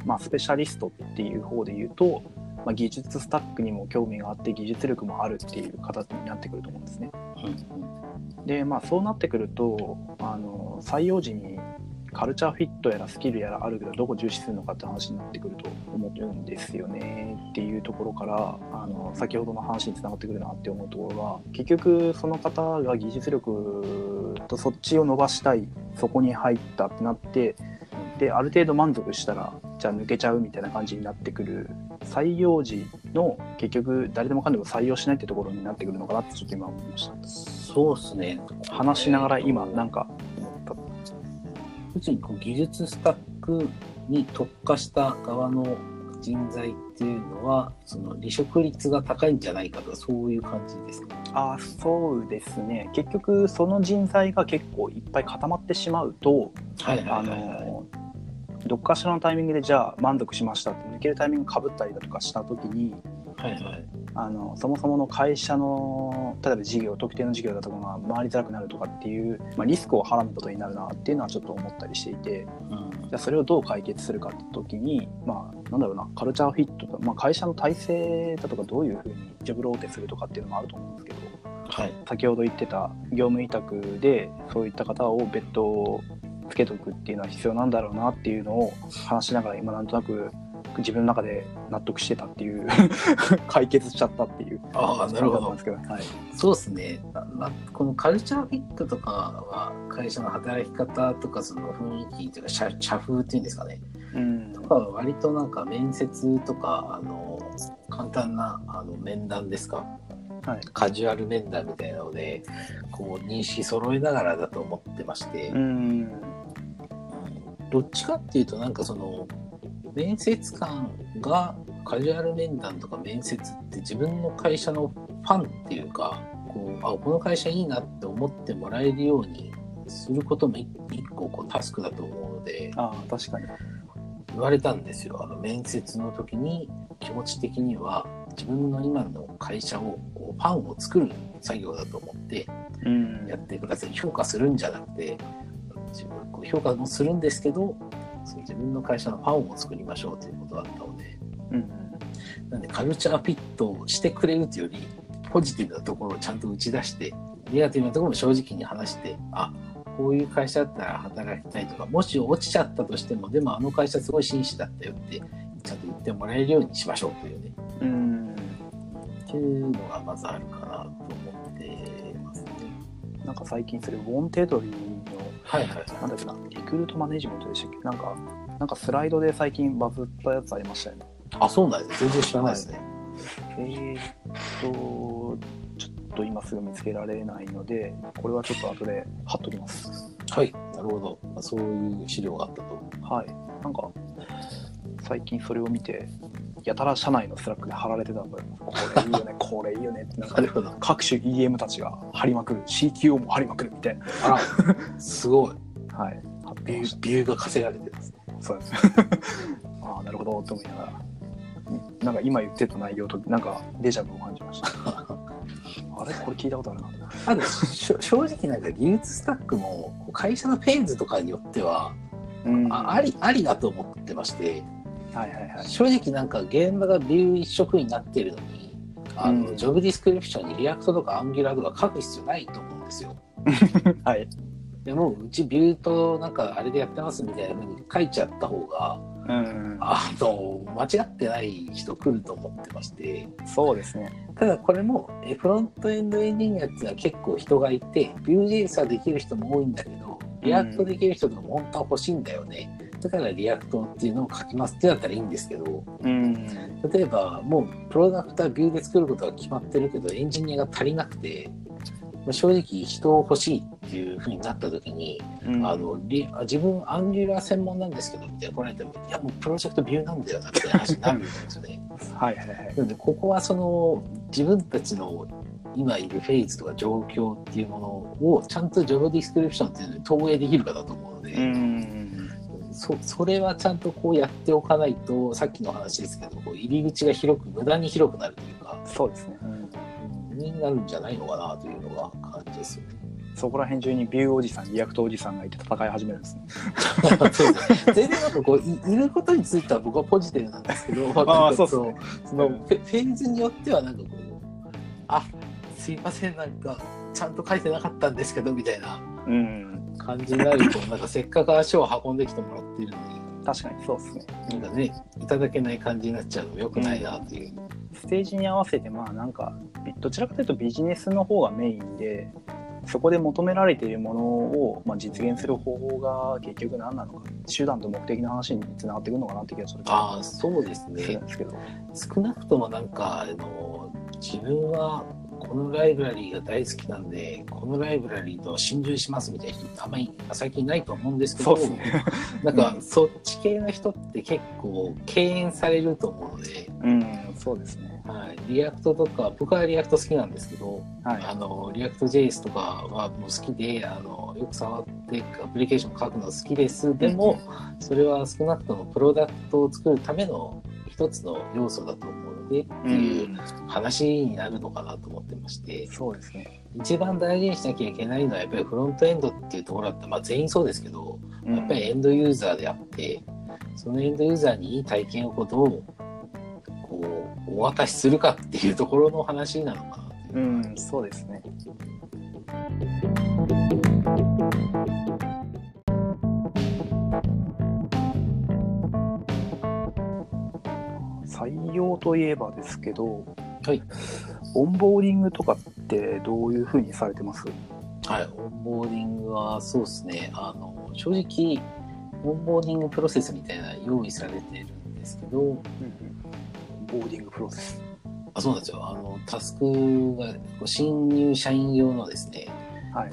まあ、スペシャリストっていう方で言うと、まあ、技術スタックにも興味があって技術力もあるっていう形になってくると思うんですね。うんでまあそうなってくるとあの採用時にカルチャーフィットやらスキルやらあるけどどこ重視するのかって話になってくると思うんですよねっていうところからあの先ほどの話につながってくるなって思うところが結局その方が技術力とそっちを伸ばしたいそこに入ったってなってである程度満足したらじゃあ抜けちゃうみたいな感じになってくる採用時の結局誰でもかんでも採用しないってところになってくるのかなってちょっと今思いました。そうですね。話しながら今なんか。か思った普通にこう技術スタックに特化した側の人材っていうのは、その離職率が高いんじゃないかとか、そういう感じですか？あそうですね結局その人材が結構いっぱい固まってしまうとどっかしらのタイミングでじゃあ満足しましたって抜けるタイミングかぶったりだとかした時にはいはい。あのそもそもの会社の例えば事業特定の事業だとかが回りづらくなるとかっていう、まあ、リスクをはらむことになるなっていうのはちょっと思ったりしていてうんじゃあそれをどう解決するかって時にまあなんだろうなカルチャーフィットとか、まあ、会社の体制だとかどういうふうにジョブローテするとかっていうのもあると思うんですけどはい。先ほど言ってた業務委託でそういった方を別途つけとくっていうのは必要なんだろうなっていうのを話しながら今なんとなく自分の中で納得してたっていう 解決しちゃったっていうああ、なるほどど、はい、そうですね。このカルチャーフィットとかは、会社の働き方とか、その雰囲気というか、社社風っていうんですかね。うんとかは割となんか面接とか、あの、簡単なあの面談ですか。はいカジュアル面談みたいなので、こう認識揃えながらだと思ってまして、うんどっちかっていうとなんかその面接官がカジュアル面談とか面接って自分の会社のファンっていうかこうあこの会社いいなって思ってもらえるようにすることも一一個こうタスクだと思うのでああ確かに。言われたんですよ。あの面接の時に気持ち的には自分の今の会社をこうファンを作る作業だと思ってうん。やってください。評価するんじゃなくて自分こう評価もするんですけどそう自分の会社のファンを作りましょうということだったのでうんなんでカルチャーフィットをしてくれるというよりポジティブなところをちゃんと打ち出してネガティブなところも正直に話してあこういう会社だったら働きたいとかもし落ちちゃったとしてもでもあの会社すごい紳士だったよってちゃんと言ってもらえるようにしましょうというね。うん。っていうのがまずあるかなと思ってますね。なんか最近それ Wantedly のはいはいなんだっけなリクルートマネジメントでしたっけ？なんかなんかスライドで最近バズったやつありましたよねあ、そうなんです。全然知らないですね。えーっと、ちょっと今すぐ見つけられないので、これはちょっと後で貼っときます。はい。なるほど。まあ、そういう資料があったと。はい。なんか、最近それを見て、やたら社内の Slack で貼られてたので、これいいよね、これいいよねって、なんか。各種 EM たちが貼りまくる、CTO も貼りまくるみたいな。あら、すごい。はい。ビュービューが稼がれてるんですね。た。そうです。ああ、なるほど、と思いながら。うんなんか今言ってた内容と、なんかデジャブを感じました。あれ？これ聞いたことあるな。あと正直なんか技術スタックも会社のフェーズとかによってはうんあありありだと思ってましてはいはいはい。正直なんか現場が Vue 一色になってるのにあの、うんジョブディスクリプションに React とか Angular とか書く必要ないと思うんですよ。はい。でもうち Vue となんかあれでやってますみたいな風に書いちゃった方がうん。あの間違ってない人来ると思ってましてそうですね。ただこれもえフロントエンドエンジニアっていうのは結構人がいて Vue.js はできる人も多いんだけど React できる人とかも本当は欲しいんだよね、だから React っていうのを書きますってなったらいいんですけどうん。例えばもうプロダクトは Vue で作ることが決まってるけどエンジニアが足りなくてまあ正直人欲しいっていう風になった時にうんあのリあ自分 Angular 専門なんですけどみたいな来られてもいやもうプロジェクト Vue なんだよなみたいな話になるんですよね。はいはいはい。なのでここはその自分たちの今いるフェーズとか状況っていうものをちゃんとジョブディスクリプションっていうのに投影できるかだと思うので、ん。そそれはちゃんとこうやっておかないとさっきの話ですけどこう入り口が広く無駄に広くなるというかそうですね。うんになるんじゃないのかなというのが感じですよね。そこら辺中に Vue おじさん、 React おじさんがいて戦い始めるんですね。そうですね全然なんかこういいることについては僕はポジティブなんですけど、あそうそうそのフェフェーズによってはなんかこう、あすいませんなんかちゃんと書いてなかったんですけどみたいなうん。感じになると、なんかせっかく足を運んできてもらっているの確かにそうですね。に、なんかねいただけない感じになっちゃうのも良くないなっていう。ステージに合わせて、まあなんか、びどちらかというとビジネスの方がメインで、そこで求められているものを、まあ、実現する方法が結局何なのか、手段と目的の話につながってくるのかなって気がするああそうですねんですけど。少なくともなんかあの自分はこのライブラリーが大好きなんでこのライブラリーと心中しますみたいな人ってあんまり最近いないと思うんですけどそうですね。なんかそっち系の人って結構敬遠されると思うので、うん、そうですね。はい、 React とか僕は React 好きなんですけど、はい。あのリアクト JS とかはもう好きであのよく触ってアプリケーション書くの好きですでもそれは少なくともプロダクトを作るための一つの要素だと思うのでっていう話になるのかなと思ってまして。そうですね。一番大事にしなきゃいけないのはやっぱりフロントエンドっていうところだって、まあ、全員そうですけどうん。やっぱりエンドユーザーであってそのエンドユーザーにいい体験をどうこうお渡しするかっていうところの話なのかなっていう。うん、そうですね。採用といえばですけど、はい、オンボーディングとかってどういうふうにされてます？はい、オンボーディングはそうですね、あの正直、オンボーディングプロセスみたいな用意されてるんですけど、オンボーディングプロセス。あそうなんですよ、あのタスクが、新入社員用のですね、はい。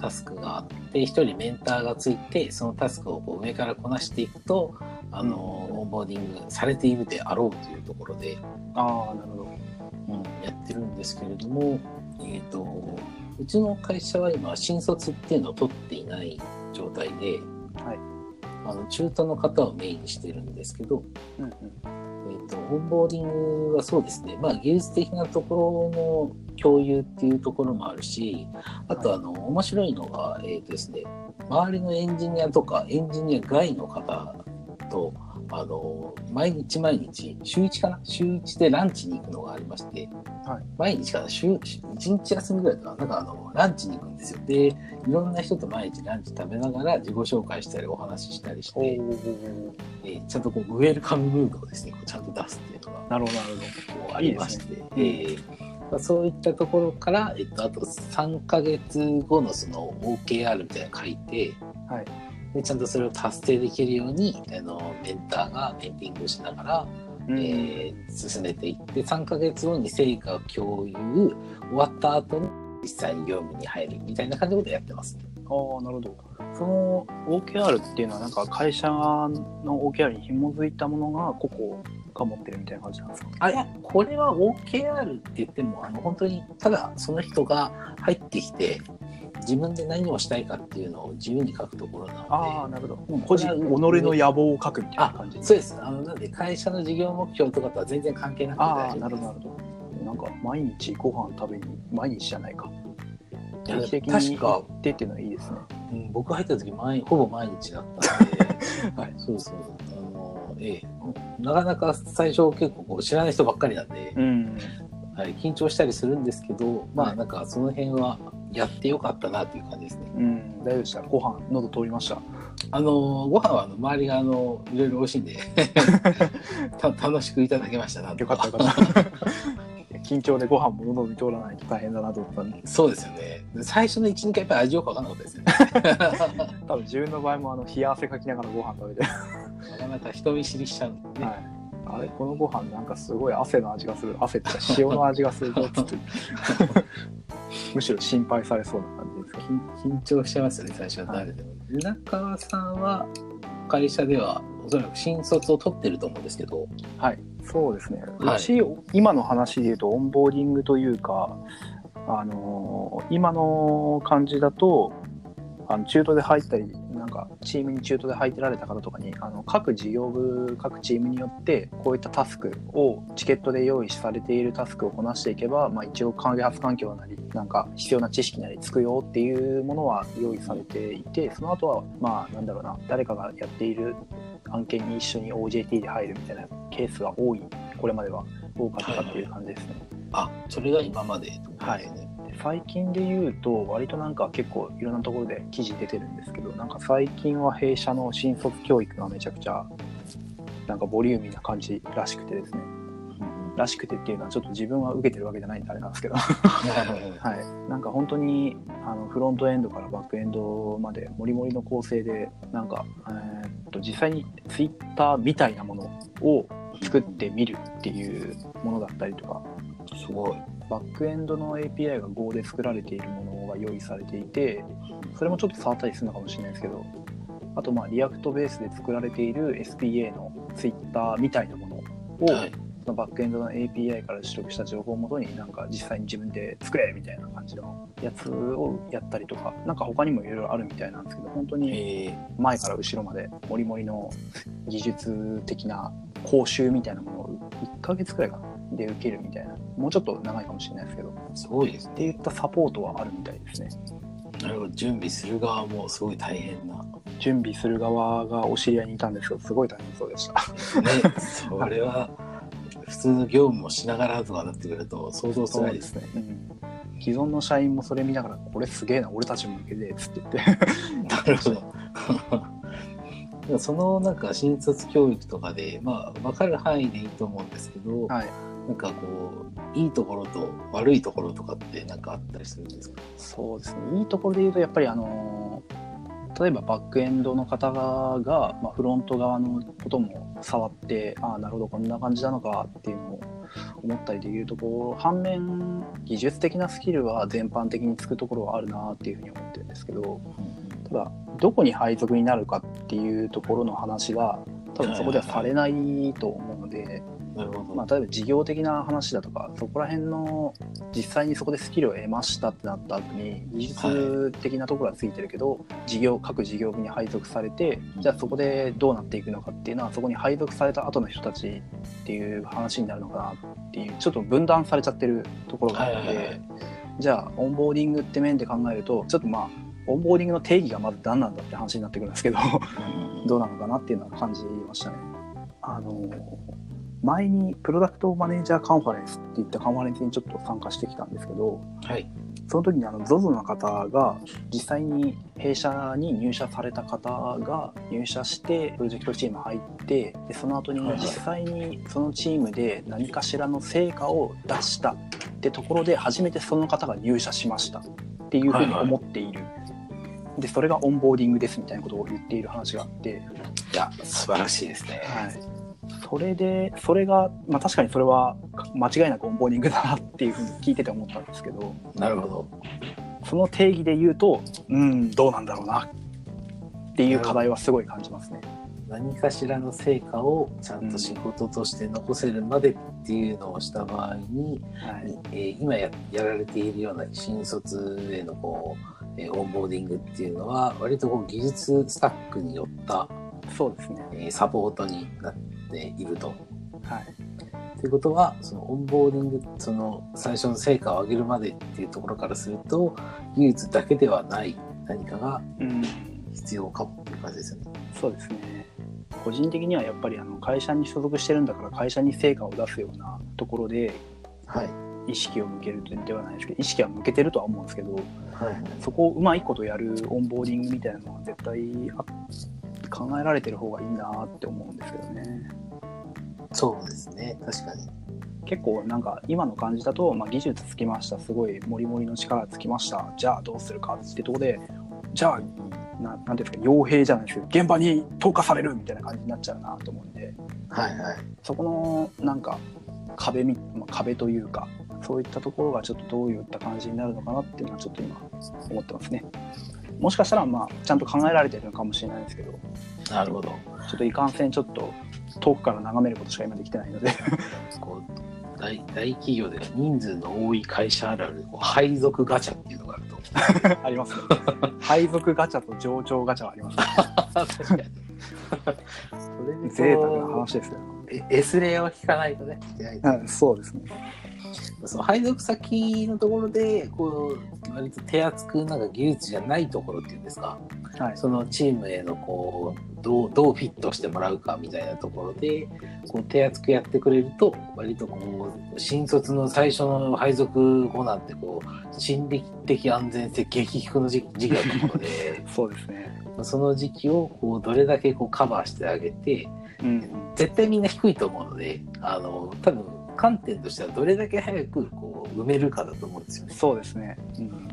タスクがあって、一人メンターがついて、そのタスクをこう上からこなしていくと、あのオンボーディングされているであろうというところで、ああ、なるほど。うん、やってるんですけれども、えっ、と、うちの会社は今、新卒っていうのを取っていない状態で、はい。あの中途の方をメインにしてるんですけど、うんうん。えっ、と、オンボーディングはそうですね、まあ、技術的なところの共有っていうところもあるし、あと、あの、面白いのが、えっ、とですね、周りのエンジニアとか、エンジニア外の方と、あの、毎日毎日、週1かな？週1でランチに行くのがありまして、はい。毎日かな週、1日休みぐらいかな、なんかあの、ランチに行くんですよ。で、いろんな人と毎日ランチ食べながら自己紹介したりお話ししたりして、えーちゃんとこうウェルカムムードをですね、こうちゃんと出すっていうのがなるほど、なるこうありまして、えーまあ、そういったところから、えっと、あと3ヶ月後のその OKR みたいなの書いて、はいでちゃんとそれを達成できるようにあのメンターがメンティングしながら。うんえー進めていって3ヶ月後に成果を共有終わった後に実際に業務に入るみたいな感じのことをやってます。ああ、なるほど。その OKR っていうのは、なんか会社の OKR に紐づいたものが個々が持ってるみたいな感じなんですか？あいやこれは OKR って言ってもあの本当にただその人が入ってきて自分で何をしたいかっていうのを自由に書くところなのでああ、なるほど。うん個人、己の野望を書くみたいな感じそうです。あのなんで会社の事業目標とかとは全然関係なくて。大丈夫ですなるほど、なんか、毎日ご飯食べに、毎日じゃないか。定期的に確か行ってっていうのはいいですね。うん、僕入った時毎ほぼ毎日だったので、はい。そうそう。あの、ええ、なかなか最初結構こう知らない人ばっかりなんで、うん。はい、緊張したりするんですけどまはいあなんかその辺はやってよかったなっていう感じですね。うん、大丈夫でした？ご飯、喉通りました？あのご飯はあの周りがあのいろいろ美味しいんで た楽しくいただけましたなとよかったよかった。緊張でご飯も喉に通らないと大変だなと思ったんで、そうですよね最初の12回やっぱり味よく分からなかったですよね 多分自分の場合もあの冷や汗かきながらご飯食べて、なかなか人見知りしちゃうんでね、はい。あれ？このご飯なんかすごい汗の味がする。汗って塩の味がするぞっ つって。むしろ心配されそうな感じですけど。緊張しちゃいますよね最初は誰でも、稲川さんは会社ではおそらく新卒を取ってると思うんですけどはい、そうですね。はいうち、今の話で言うと、オンボーディングというか、あのー今の感じだと、あの中途で入ったりなんかチームに中途で入ってられた方とかにあの各事業部各チームによってこういったタスクをチケットで用意されているタスクをこなしていけば、まあ、一応開発環境なりなんか必要な知識なりつくよっていうものは用意されていてその後はまあなんだろうな誰かがやっている案件に一緒に OJT で入るみたいなケースが多いこれまでは多かったっていう感じですね。あ、それが今までってことですね。最近で言うと割となんか結構いろんなところで記事出てるんですけどなんか最近は弊社の新卒教育がめちゃくちゃなんかボリューミーな感じらしくてですね。らしくてっていうのはちょっと自分は受けてるわけじゃないんであれなんですけど。はい。なんか本当にあのフロントエンドからバックエンドまでモリモリの構成でなんか、えーっと実際にツイッターみたいなものを作ってみるっていうものだったりとかすごい。バックエンドの API が Go で作られているものが用意されていて、それもちょっと触ったりするのかもしれないですけど、あと、まあ、 React ベースで作られている SPA の Twitter みたいなものを、はい。そのバックエンドの API から取得した情報をもとに、なんか実際に自分で作れみたいな感じのやつをやったりとか、なんか他にもいろいろあるみたいなんですけど、本当にえ前から後ろまでモリモリの技術的な講習みたいなものを1ヶ月くらいかなで受けるみたいな、もうちょっと長いかもしれないですけど、ー、すごいですね。っていったサポートはあるみたいですね。なるほど。準備する側もすごい大変な。準備する側がお知り合いにいたんですけど、すごい大変そうでした。ね、それは普通の業務もしながらとかなってくると相当辛いですね。うん既存の社員もそれ見ながら、これすげえな、俺たちも受けて、つって言って。なるほど。そのなんか新卒教育とかで、まあ、分かる範囲でいいと思うんですけど、はい。なんかこう、いいところと悪いところとかってなんかあったりするんですか？そうですね。いいところで言うと、やっぱりあのー例えばバックエンドの方が、まあ、フロント側のことも触って、ああ、なるほど、こんな感じなのかっていうのを思ったりできるところ、反面、技術的なスキルは全般的につくところはあるなっていうふうに思ってるんですけど、ただ、どこに配属になるかっていうところの話は、多分そこではされないと思うので、なるほど。まあ、例えば事業的な話だとかそこら辺の実際にそこでスキルを得ましたってなった後に技術的なところはついてるけど、事業各事業部に配属されてじゃあそこでどうなっていくのかっていうのはそこに配属された後の人たちっていう話になるのかなっていうちょっと分断されちゃってるところがあって、はいはいはいじゃあオンボーディングって面で考えるとちょっとまあオンボーディングの定義がまず何なんだって話になってくるんですけどうんどうなのかなっていうのは感じましたね。あの前にプロダクトマネージャーカンファレンスっていったカンファレンスにちょっと参加してきたんですけどはい。その時にあの ZOZO の方が実際に弊社に入社された方が入社してプロジェクトチーム入ってでその後にはいはい実際にそのチームで何かしらの成果を出したってところで初めてその方が入社しましたっていうふうに思っている。でそれがオンボーディングですみたいなことを言っている話があって、いや、素晴らしいですね。はい、それでそれが、まあ、確かにそれは間違いなくオンボーディングだなっていうふうに聞いてて思ったんですけどなるほど。その定義で言うとうんどうなんだろうなっていう課題はすごい感じますね。何かしらの成果をちゃんと仕事として残せるまでっていうのをした場合に、はいえー今ややられているような新卒へのこう、えーオンボーディングっていうのは割とこう技術スタックによった、そうですね。えーサポートになっていると。はい。ということはそのオンボーディングその最初の成果を上げるまでっていうところからすると技術だけではない何かがうん、必要かっていう感じですよね。そうですね。個人的にはやっぱりあの会社に所属してるんだから会社に成果を出すようなところではい。意識を向けるではないですけど意識は向けてるとは思うんですけどはい。そこをうまいことやるオンボーディングみたいなのは絶対あ考えられてる方がいいなって思うんですけどね。そうですね。確かに。結構なんか今の感じだと、まあ、技術つきましたすごいモリモリの力つきましたじゃあどうするかってとこでじゃあななんていうんですか傭兵じゃないですけど現場に投下されるみたいな感じになっちゃうなと思うんではいはい。そこのなんか壁み、まあ、壁というかそういったところがちょっとどういった感じになるのかなっていうのはちょっと今思ってますねもしかしたらまあちゃんと考えられてるのかもしれないですけどなるほど。ちょっといかんせんちょっと遠くから眺めることしか今できてないのでこう大大企業で人数の多い会社あるある配属ガチャっていうのがあるとと。ありますね。配属ガチャと上長ガチャはありますね。確かに。それで 贅沢な話ですよ。え S レアを聞かないとね、そうですね。その配属先のところで、こう、割と手厚くなんか技術じゃないところっていうんですか、はい。そのチームへのこう、どう、どうフィットしてもらうかみたいなところで、こう手厚くやってくれると、割とこう、新卒の最初の配属後なんてこう、心理的安全性激低の時時期だと思うので、そうですね。その時期をこう、どれだけこうカバーしてあげて、うん。絶対みんな低いと思うので、あの、多分、観点としてはどれだけ早くこう埋めるかだと思うんですよね。そうですね。うん。うん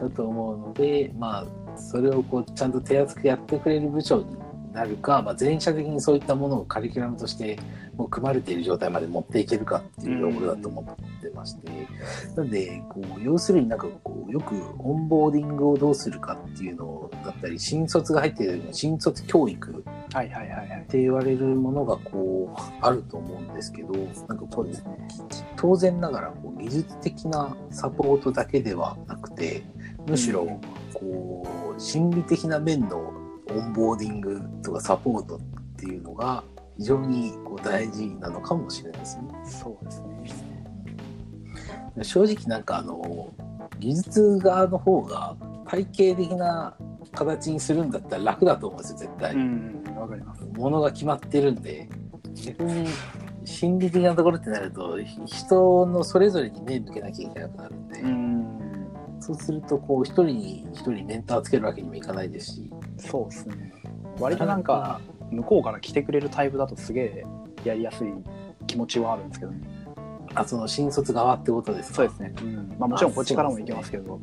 だと思うので、まあ、それをこうちゃんと手厚くやってくれる部長になるか、まあ、全社的にそういったものをカリキュラムとしてもう組まれている状態まで持っていけるかっていうところだと思ってまして、なんでこう要するになんかこうよくオンボーディングをどうするかっていうのだったり新卒が入っている新卒教育はいはいはいはいっ。て言われるものがこうあると思うんですけどなんかこうですね。当然ながらこう技術的なサポートだけではなくてむしろこう心理的な面のオンボーディングとかサポートっていうのが非常にこう大事なのかもしれないですね。そうですね。正直なんかあの技術側の方が体系的な形にするんだったら楽だと思うんですよ絶対。うん、わかります。ものが決まってるんで逆に心理的なところってなるとひ人のそれぞれに目向けなきゃいけなくなるんで、うん。そうするとこう一人に一人メンターつけるわけにもいかないですしそうですね。割となんか、向こうから来てくれるタイプだとすげえやりやすい気持ちはあるんですけどね。あその新卒側ってことですか？そうですね。うん。まあもちろんこっちからも行けますけど、うんうん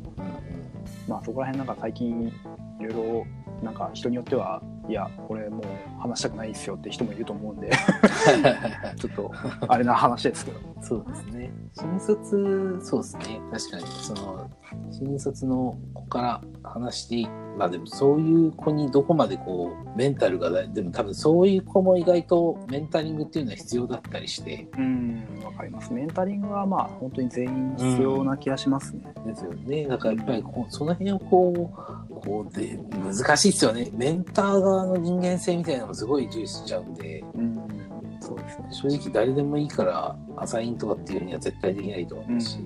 まあそこら辺なんか最近いろいろなんか人によってはいやこれもう話したくないですよって人もいると思うんで ちょっとあれな話ですけどそうですね。新卒、そうですね。確かに、その、新卒の子から話して、まあでもそういう子にどこまでこう、メンタルが大、でも多分そういう子も意外とメンタリングっていうのは必要だったりして、うんわかりますメンタリングはまあ本当に全員必要な気がしますね、ですよね。だからやっぱりこうその辺をこう、こうで、難しいですよね。メンター側の人間性みたいなのもすごい重視しちゃうんで、うんそうですね正直誰でもいいからアサインとかっていうには絶対できないと思うし、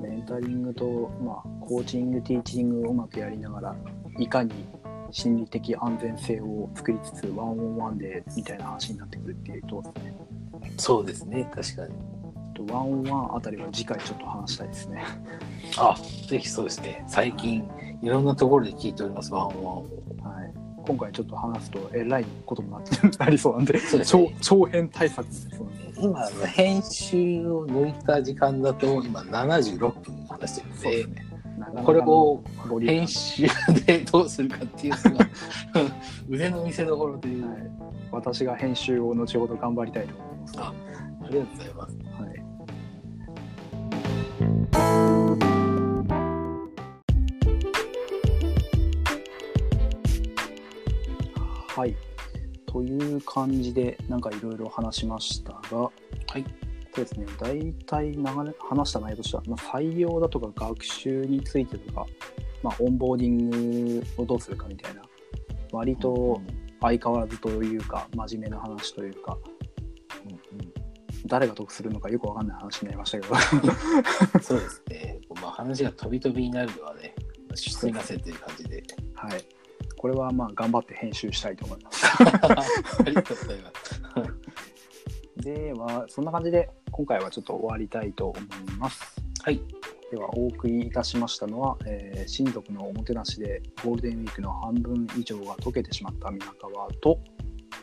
メンタリングと、まあ、コーチングティーチングをうまくやりながらいかに心理的安全性を作りつつワンオンワンでみたいな話になってくるっていうとそうですね、確かに。とワンオンワンあたりは次回ちょっと話したいですねあ、ぜひそうですね。最近、いろんなところで聞いております、ワンオンワンを。はい、今回ちょっと話すとえらいことになってなりそうなんでそうです長ね。長編対策になりそうなんで今、あの編集を抜いた時間だと、今76分話してるんで、そうですねこれをボリューム編集でどうするかっていうのが 腕の見せ所という、はい、私が編集を後ほど頑張りたいと思います。あありがとうございます。はい。はい。という感じで、なんかいろいろ話しましたが、はい。そうですね、大体流れ話した内容としては、まあ、採用だとか学習についてとか、まあ、オンボーディングをどうするかみたいな、割と相変わらずというか、真面目な話というか、うんうん誰が得するのかよくわかんない話になりましたけど そうですね。まあ、話が飛び飛びになるのはね、すみませんという感じで。はいこれはまあ頑張って編集したいと思いますありがとうございます。ではそんな感じで今回はちょっと終わりたいと思いますはい。ではお送りいたしましたのは、えー親族のおもてなしでゴールデンウィークの半分以上が解けてしまった皆川と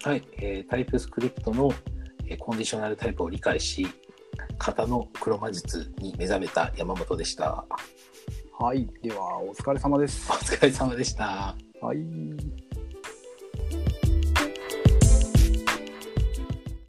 はい、えータイプスクリプトの、えーコンディショナルタイプを理解し、型の黒魔術に目覚めた山本でした。はいではお疲れ様ですお疲れ様でした。はい。